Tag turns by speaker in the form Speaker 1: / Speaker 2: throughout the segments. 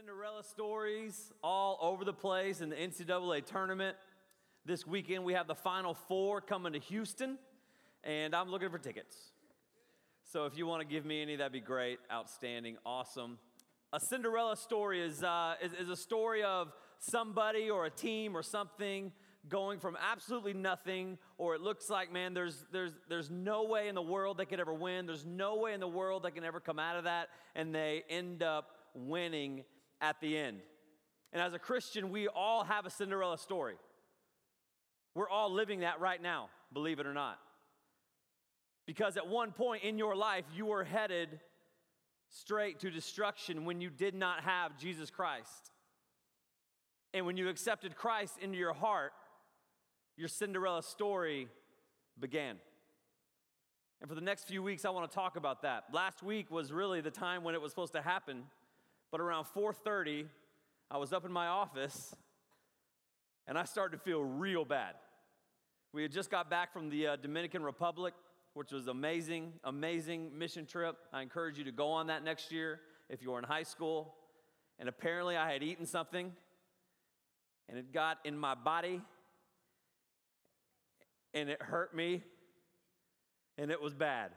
Speaker 1: Cinderella stories all over the place in the NCAA tournament. This weekend, we have the Final Four coming to Houston, and I'm looking for tickets. So if you want to give me any, that'd be great. Outstanding, awesome. A Cinderella story is, uh, is, is a story of somebody or a team or something going from absolutely nothing, or it looks like, man, there's, there's, there's no way in the world they could ever win. There's no way in the world they can ever come out of that, and they end up winning at the end. And as a Christian, we all have a Cinderella story. We're all living that right now, believe it or not. Because at one point in your life, you were headed straight to destruction when you did not have Jesus Christ. And when you accepted Christ into your heart, your Cinderella story began. And for the next few weeks, I want to talk about that. Last week was really the time when it was supposed to happen but around 4:30, I was up in my office and I started to feel real bad. We had just got back from the uh, Dominican Republic, which was amazing, amazing mission trip. I encourage you to go on that next year if you're in high school. And apparently I had eaten something and it got in my body and it hurt me and it was bad.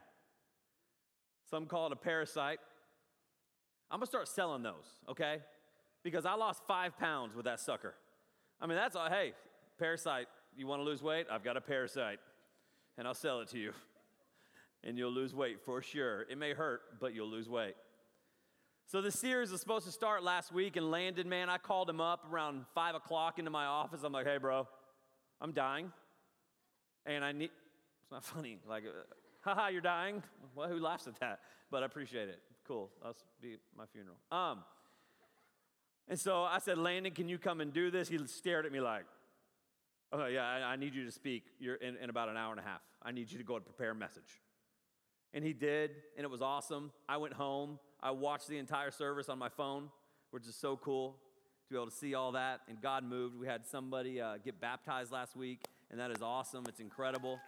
Speaker 1: Some call it a parasite. I'm gonna start selling those, okay? Because I lost five pounds with that sucker. I mean, that's all, hey, parasite, you wanna lose weight? I've got a parasite, and I'll sell it to you. And you'll lose weight for sure. It may hurt, but you'll lose weight. So the series was supposed to start last week and Landon, man. I called him up around five o'clock into my office. I'm like, hey, bro, I'm dying. And I need, it's not funny. Like, uh, haha, you're dying. Well, who laughs at that? But I appreciate it cool. That'll be my funeral. Um, and so I said, Landon, can you come and do this? He stared at me like, oh, yeah, I, I need you to speak You're in, in about an hour and a half. I need you to go and prepare a message. And he did, and it was awesome. I went home. I watched the entire service on my phone, which is so cool to be able to see all that. And God moved. We had somebody uh, get baptized last week, and that is awesome. It's incredible.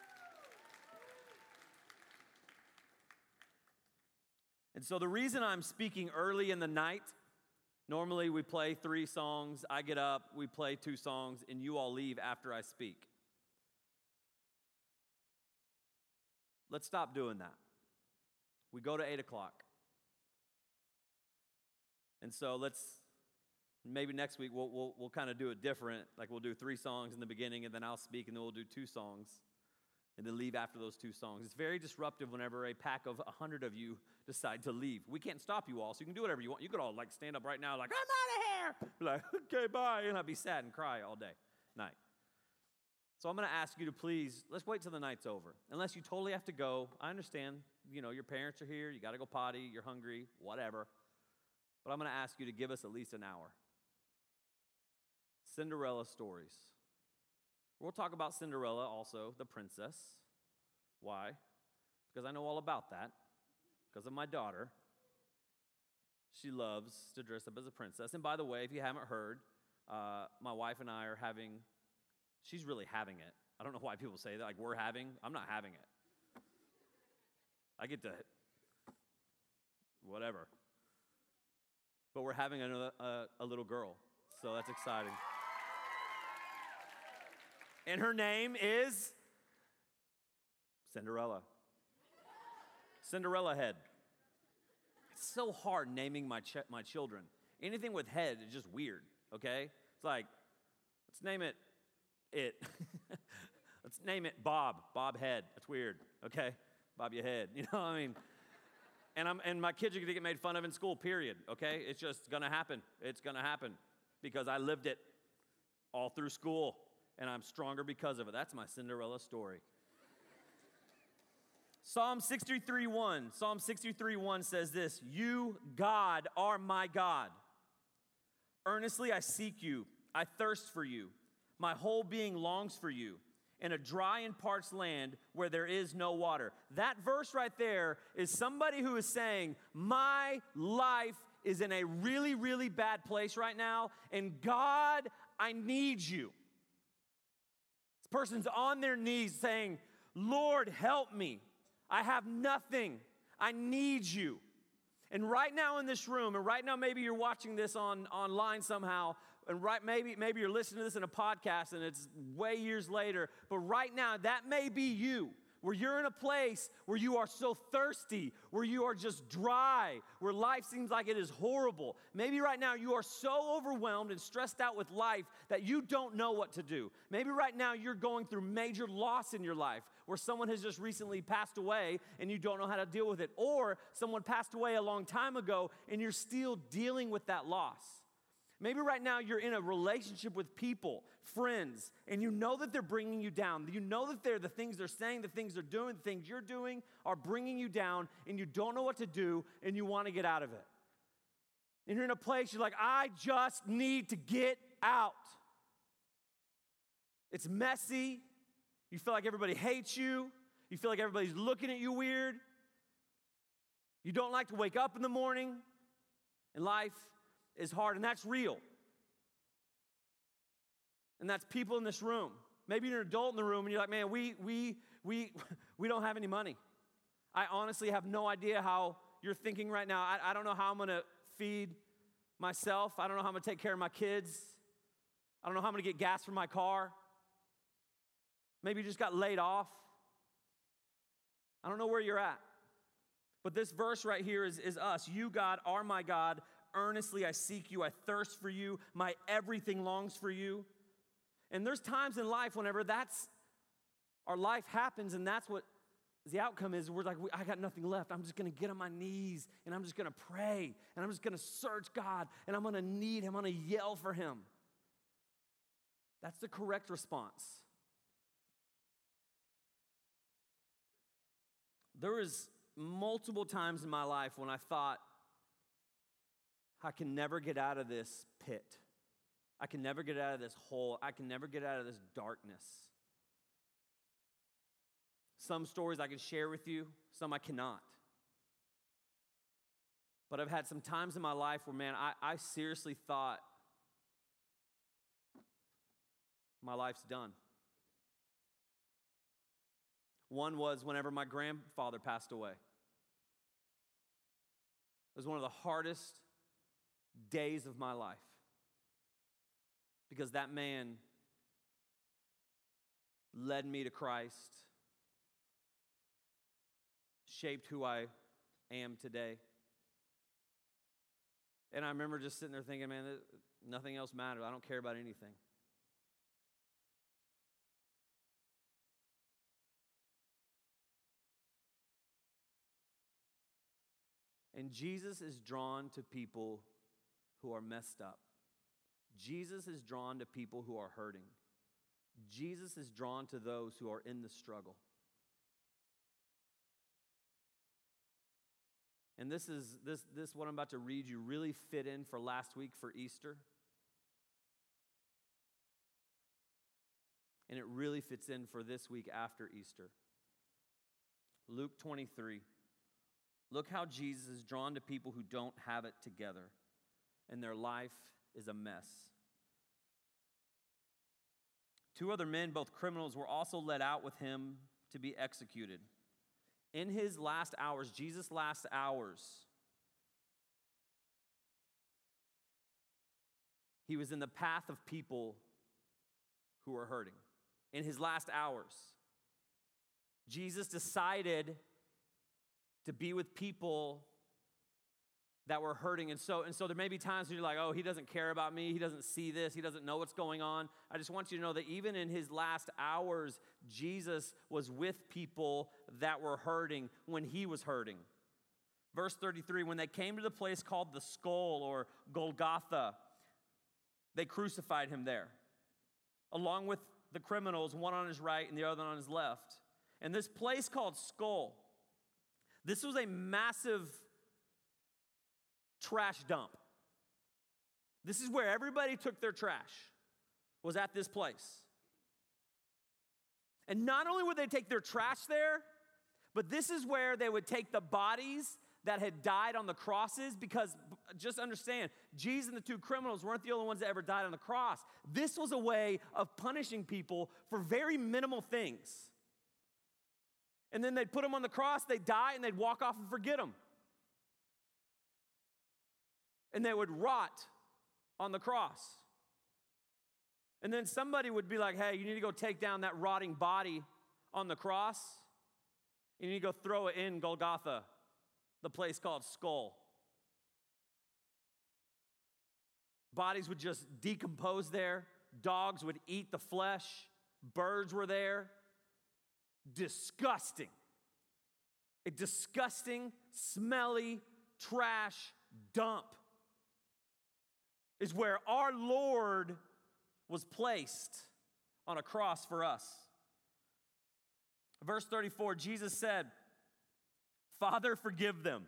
Speaker 1: And so, the reason I'm speaking early in the night, normally we play three songs, I get up, we play two songs, and you all leave after I speak. Let's stop doing that. We go to 8 o'clock. And so, let's maybe next week we'll, we'll, we'll kind of do it different. Like, we'll do three songs in the beginning, and then I'll speak, and then we'll do two songs and then leave after those two songs. It's very disruptive whenever a pack of 100 of you decide to leave. We can't stop you all, so you can do whatever you want. You could all like stand up right now, like, I'm out of here. Like, okay, bye. And I'll be sad and cry all day, night. So I'm going to ask you to please, let's wait till the night's over. Unless you totally have to go. I understand, you know, your parents are here, you got to go potty, you're hungry, whatever. But I'm going to ask you to give us at least an hour. Cinderella stories. We'll talk about Cinderella also, the princess. Why? Because I know all about that. Because of my daughter. She loves to dress up as a princess. And by the way, if you haven't heard, uh, my wife and I are having, she's really having it. I don't know why people say that, like we're having. I'm not having it. I get to, whatever. But we're having a, a little girl, so that's exciting and her name is Cinderella. Cinderella head. It's so hard naming my, ch- my children. Anything with head is just weird, okay? It's like, let's name it it. let's name it Bob, Bob Head. That's weird, okay? Bob your head. You know what I mean? And, I'm, and my kids are gonna get made fun of in school, period, okay? It's just gonna happen. It's gonna happen because I lived it all through school and I'm stronger because of it. That's my Cinderella story. Psalm 63:1. Psalm 63:1 says this, "You, God, are my God. Earnestly I seek you. I thirst for you. My whole being longs for you." in a dry and parched land where there is no water. That verse right there is somebody who is saying, My life is in a really, really bad place right now, and God, I need you. Person's on their knees saying, Lord, help me. I have nothing. I need you. And right now in this room, and right now maybe you're watching this on online somehow, and right maybe maybe you're listening to this in a podcast and it's way years later, but right now that may be you where you're in a place where you are so thirsty, where you are just dry, where life seems like it is horrible. Maybe right now you are so overwhelmed and stressed out with life that you don't know what to do. Maybe right now you're going through major loss in your life, where someone has just recently passed away and you don't know how to deal with it, or someone passed away a long time ago and you're still dealing with that loss. Maybe right now you're in a relationship with people, friends, and you know that they're bringing you down. You know that they're the things they're saying, the things they're doing, the things you're doing are bringing you down, and you don't know what to do, and you want to get out of it. And you're in a place you're like, I just need to get out. It's messy. You feel like everybody hates you. You feel like everybody's looking at you weird. You don't like to wake up in the morning. And life is hard, and that's real. And that's people in this room. Maybe you're an adult in the room and you're like, man, we, we, we, we don't have any money. I honestly have no idea how you're thinking right now. I, I don't know how I'm gonna feed myself. I don't know how I'm gonna take care of my kids. I don't know how I'm gonna get gas for my car. Maybe you just got laid off. I don't know where you're at. But this verse right here is, is us. You, God, are my God earnestly I seek you. I thirst for you. My everything longs for you. And there's times in life whenever that's our life happens and that's what the outcome is we're like i got nothing left i'm just to get on my knees and i'm just to pray and i'm just to search god and i'm to need him i'm to yell for him that's the correct response there was multiple times in my life when i thought I can never get out of this pit. I can never get out of this hole. I can never get out of this darkness. Some stories I can share with you, some I cannot. But I've had some times in my life where, man, I, I seriously thought my life's done. One was whenever my grandfather passed away. It was one of the hardest days of my life. Because that man led me to Christ, shaped who I am today. And I remember just sitting there thinking, man, nothing else matters. I don't care about anything. And Jesus is drawn to people who are messed up. Jesus is drawn to people who are hurting. Jesus is drawn to those who are in the struggle. And this is this this what I'm about to read you really fit in for last week for Easter. And it really fits in for this week after Easter. Luke 23. Look how Jesus is drawn to people who don't have it together and their life is a mess. Two other men, both criminals, were also led out with him to be executed. In his last hours, Jesus' last hours, he was in the path of people who were hurting. In his last hours, Jesus decided to be with people that were hurting. And so, and so there may be times when you're like, oh, he doesn't care about me. He doesn't see this. He doesn't know what's going on. I just want you to know that even in his last hours, Jesus was with people that were hurting when he was hurting. Verse 33 when they came to the place called the skull or Golgotha, they crucified him there, along with the criminals, one on his right and the other on his left. And this place called Skull, this was a massive trash dump. This is where everybody took their trash, was at this place. And not only would they take their trash there, but this is where they would take the bodies that had died on the crosses because just understand, Jesus and the two criminals weren't the only ones that ever died on the cross. This was a way of punishing people for very minimal things. And then they'd put them on the cross, they'd die, and they'd walk off and forget them. And they would rot on the cross. And then somebody would be like, hey, you need to go take down that rotting body on the cross. And you need to go throw it in Golgotha, the place called Skull. Bodies would just decompose there. Dogs would eat the flesh. Birds were there. Disgusting. A disgusting, smelly, trash dump is where our Lord was placed on a cross for us. Verse 34, Jesus said, Father, forgive them.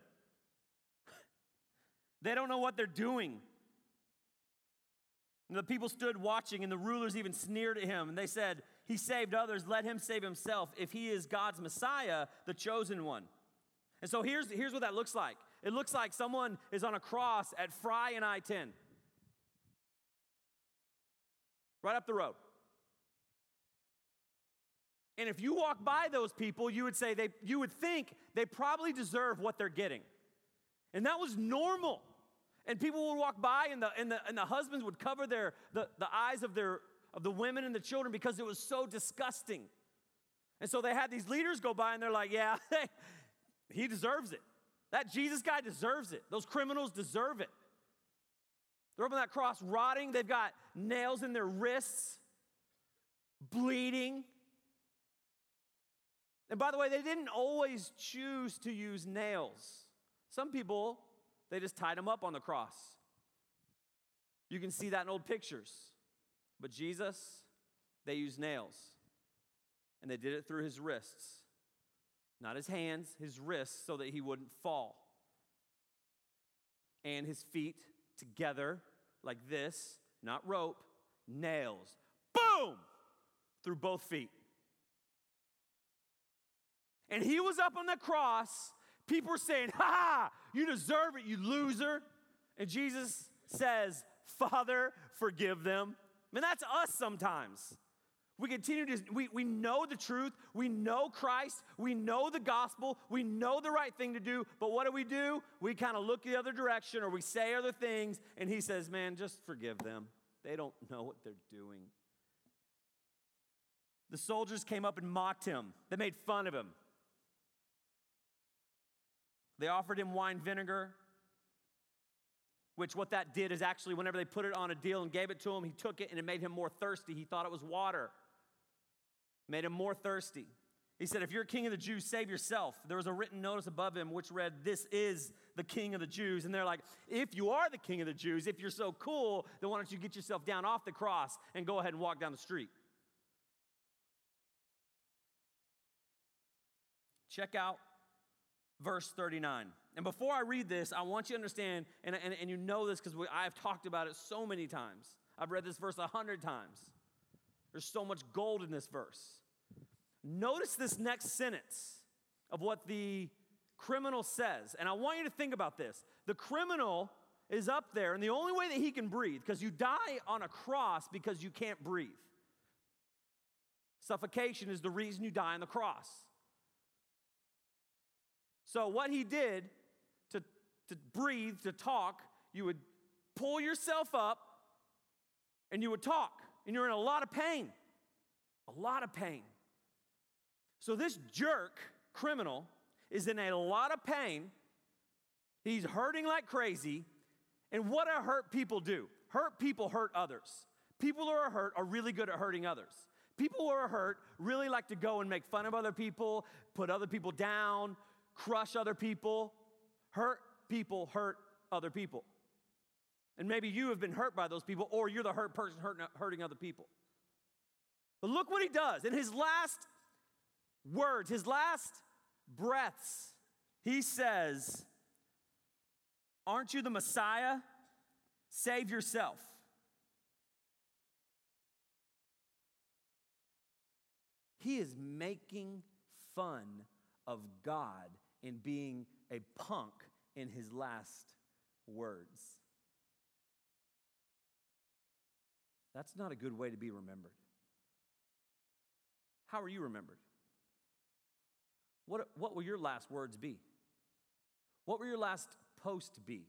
Speaker 1: they don't know what they're doing. And the people stood watching, and the rulers even sneered at him. And they said, He saved others, let him save himself if he is God's Messiah, the chosen one. And so here's, here's what that looks like it looks like someone is on a cross at Fry and I 10, right up the road. And if you walk by those people, you would say they, you would think they probably deserve what they're getting. And that was normal. And people would walk by, and the, and the, and the husbands would cover their, the, the eyes of, their, of the women and the children because it was so disgusting. And so they had these leaders go by, and they're like, yeah, he deserves it. That Jesus guy deserves it. Those criminals deserve it. They're up on that cross rotting. They've got nails in their wrists, bleeding. And by the way, they didn't always choose to use nails. Some people, they just tied them up on the cross. You can see that in old pictures. But Jesus, they used nails. And they did it through his wrists. Not his hands, his wrists, so that he wouldn't fall. And his feet together, like this, not rope, nails. Boom! Through both feet. And he was up on the cross. People were saying, Ha ha, you deserve it, you loser. And Jesus says, Father, forgive them. I mean, that's us sometimes. We continue to, we, we know the truth, we know Christ, we know the gospel, we know the right thing to do, but what do we do? We kind of look the other direction or we say other things, and he says, Man, just forgive them. They don't know what they're doing. The soldiers came up and mocked him, they made fun of him. They offered him wine vinegar, which what that did is actually, whenever they put it on a deal and gave it to him, he took it and it made him more thirsty. He thought it was water, made him more thirsty. He said, If you're king of the Jews, save yourself. There was a written notice above him which read, This is the king of the Jews. And they're like, If you are the king of the Jews, if you're so cool, then why don't you get yourself down off the cross and go ahead and walk down the street? Check out verse 39. And before I read this, I want you to understand, and, and, and you know this because I've talked about it so many times. I've read this verse a hundred times. There's so much gold in this verse. Notice this next sentence of what the criminal says. And I want you to think about this. The criminal is up there, and the only way that he can breathe, because you die on a cross because you can't breathe. Suffocation is the reason you die on the cross. So, what he did to, to breathe, to talk, you would pull yourself up and you would talk, and you're in a lot of pain. A lot of pain. So, this jerk criminal is in a lot of pain. He's hurting like crazy. And what do hurt people do? Hurt people hurt others. People who are hurt are really good at hurting others. People who are hurt really like to go and make fun of other people, put other people down, crush other people, hurt people, hurt other people. And maybe you have been hurt by those people, or you're the hurt person hurting, other people. But look what he does. In his last words, his last breaths, he says, Aren't you the Messiah? Save yourself. He is making fun of God in being a punk in his last words. That's not a good way to be remembered. How are you remembered? What, what will your last words be? What will your last post be?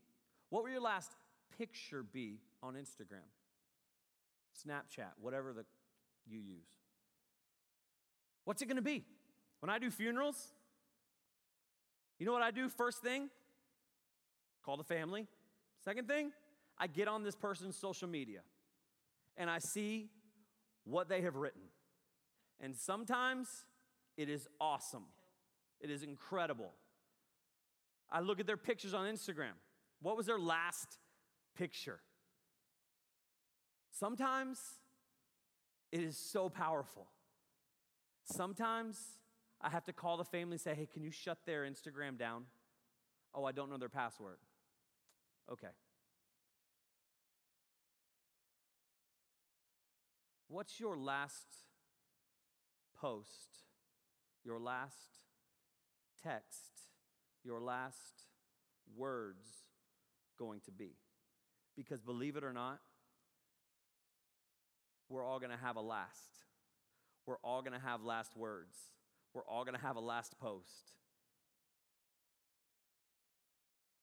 Speaker 1: What will your last picture be on Instagram, Snapchat, whatever the, you use? What's it to be? When I do funerals, you know what I do first thing? Call the family. Second thing, I get on this person's social media and I see what they have written. And sometimes it is awesome, it is incredible. I look at their pictures on Instagram. What was their last picture? Sometimes it is so powerful. Sometimes I have to call the family and say, hey, can you shut their Instagram down? Oh, I don't know their password. Okay. What's your last post, your last text, your last words going to be? Because believe it or not, we're all going to have a last. We're all going to have last words. We're all going to have a last post.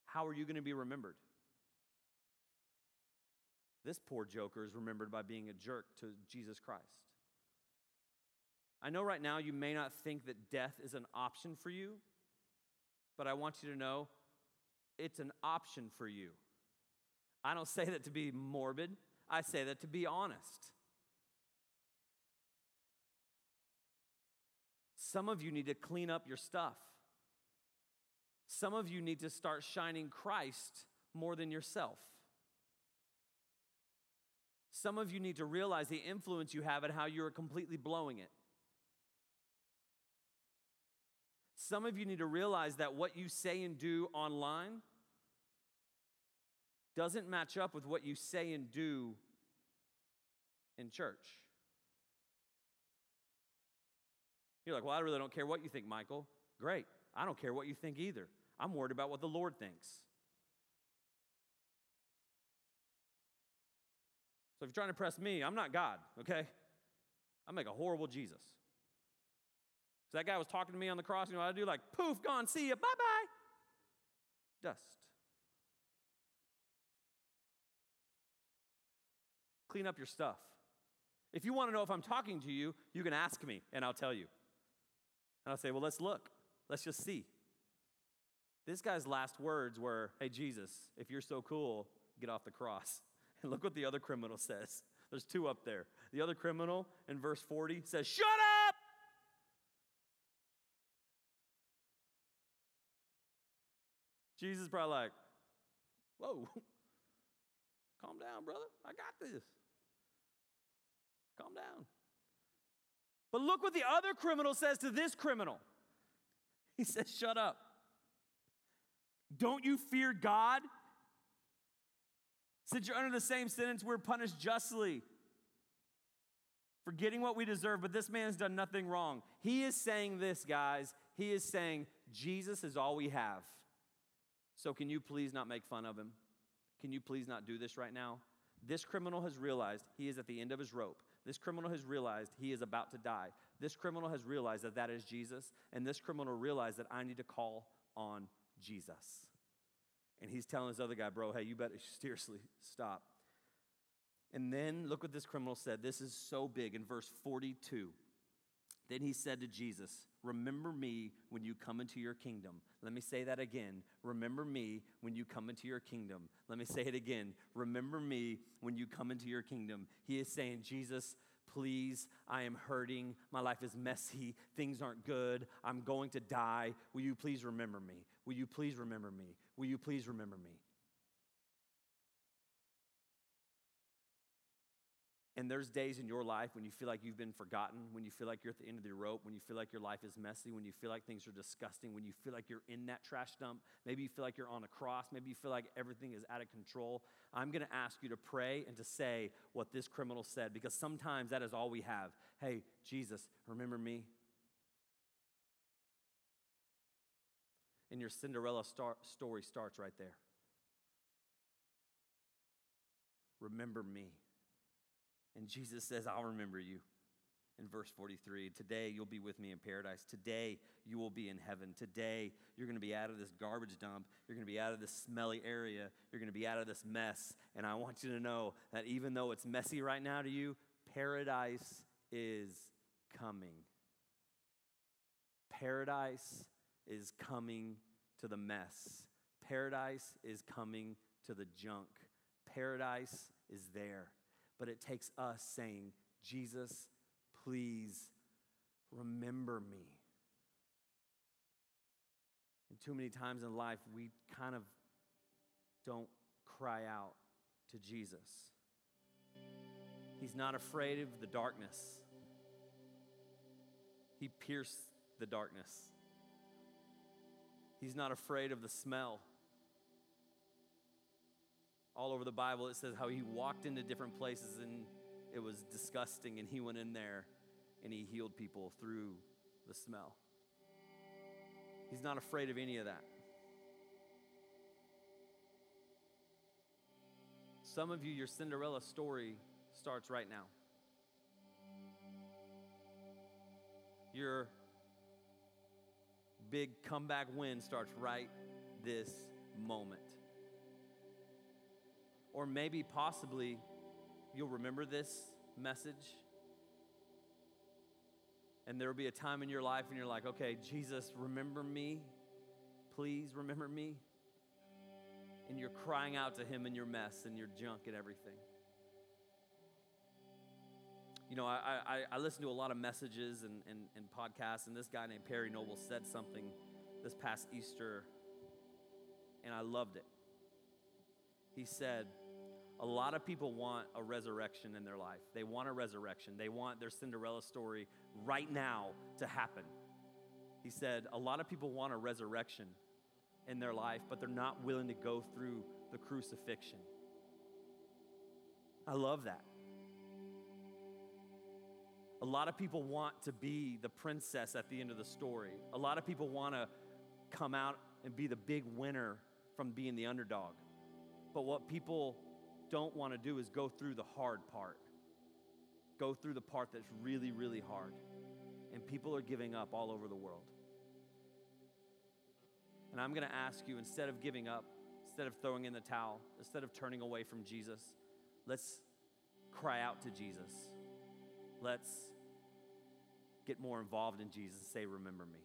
Speaker 1: How are you going to be remembered? This poor joker is remembered by being a jerk to Jesus Christ. I know right now you may not think that death is an option for you, but I want you to know it's an option for you. I don't say that to be morbid, I say that to be honest. Some of you need to clean up your stuff. Some of you need to start shining Christ more than yourself. Some of you need to realize the influence you have and how you're completely blowing it. Some of you need to realize that what you say and do online doesn't match up with what you say and do in church. You're like, well, I really don't care what you think, Michael. Great. I don't care what you think either. I'm worried about what the Lord thinks. If you're trying to press me, I'm not God, okay? I make a horrible Jesus. So that guy was talking to me on the cross, you know what I do? Like, poof, gone, see ya, bye bye. Dust. Clean up your stuff. If you want to know if I'm talking to you, you can ask me and I'll tell you. And I'll say, well, let's look. Let's just see. This guy's last words were, hey, Jesus, if you're so cool, get off the cross. Look what the other criminal says. There's two up there. The other criminal in verse 40 says, Shut up! Jesus probably like, Whoa, calm down, brother. I got this. Calm down. But look what the other criminal says to this criminal. He says, Shut up. Don't you fear God? Since you're under the same sentence, we're punished justly for getting what we deserve, but this man's done nothing wrong. He is saying this, guys. He is saying, Jesus is all we have. So, can you please not make fun of him? Can you please not do this right now? This criminal has realized he is at the end of his rope. This criminal has realized he is about to die. This criminal has realized that that is Jesus. And this criminal realized that I need to call on Jesus. And he's telling this other guy, bro, hey, you better seriously stop. And then look what this criminal said. This is so big in verse 42. Then he said to Jesus, Remember me when you come into your kingdom. Let me say that again. Remember me when you come into your kingdom. Let me say it again. Remember me when you come into your kingdom. He is saying, Jesus, please, I am hurting. My life is messy. Things aren't good. I'm going to die. Will you please remember me? Will you please remember me? Will you please remember me? And there's days in your life when you feel like you've been forgotten, when you feel like you're at the end of the rope, when you feel like your life is messy, when you feel like things are disgusting, when you feel like you're in that trash dump. Maybe you feel like you're on a cross. Maybe you feel like everything is out of control. I'm going to ask you to pray and to say what this criminal said because sometimes that is all we have. Hey, Jesus, remember me? And your Cinderella star- story starts right there. Remember me. And Jesus says, I'll remember you. in verse 43 Today you'll be with me in paradise. Today you will be in heaven. Today you're going to be out of this garbage dump. You're going to be out of this smelly area. You're going to be out of this mess. And I want you to know that even though it's messy right now to you, paradise is coming. Paradise is coming to the mess. Paradise is coming to the junk. Paradise is there. But it takes us saying, Jesus, please remember me. And too many times in life, we kind of don't cry out to Jesus. He's not afraid of the darkness, He pierced the darkness. He's not afraid of the smell. All over the Bible, it says how he walked into different places and it was disgusting, and he went in there and he healed people through the smell. He's not afraid of any of that. Some of you, your Cinderella story starts right now. Your big comeback win starts right this moment. Or maybe, possibly, you'll remember this message and there will be a time in your life and you're like, okay, Jesus, remember me. Please remember me. And you're crying out to Him in your mess and your junk and everything. You know, I, I, I listen to a lot of messages and, and, and podcasts, and this guy named Perry Noble said something this past Easter, and I loved it. He said, a lot of people want a resurrection in their life. They want a resurrection. They want their Cinderella story right now to happen. He said, A lot of people want a resurrection in their life, but they're not willing to go through the crucifixion. I love that. A lot of people want to be the princess at the end of the story. A lot of people want to come out and be the big winner from being the underdog. But what people don't want to do is go through the hard part go through the part that's really, really hard. And people are giving up all over the world. And I'm going to ask you instead of giving up, instead of throwing in the towel, instead of turning away from Jesus, let's cry out to Jesus. Let's get more involved in Jesus. Say, Remember me.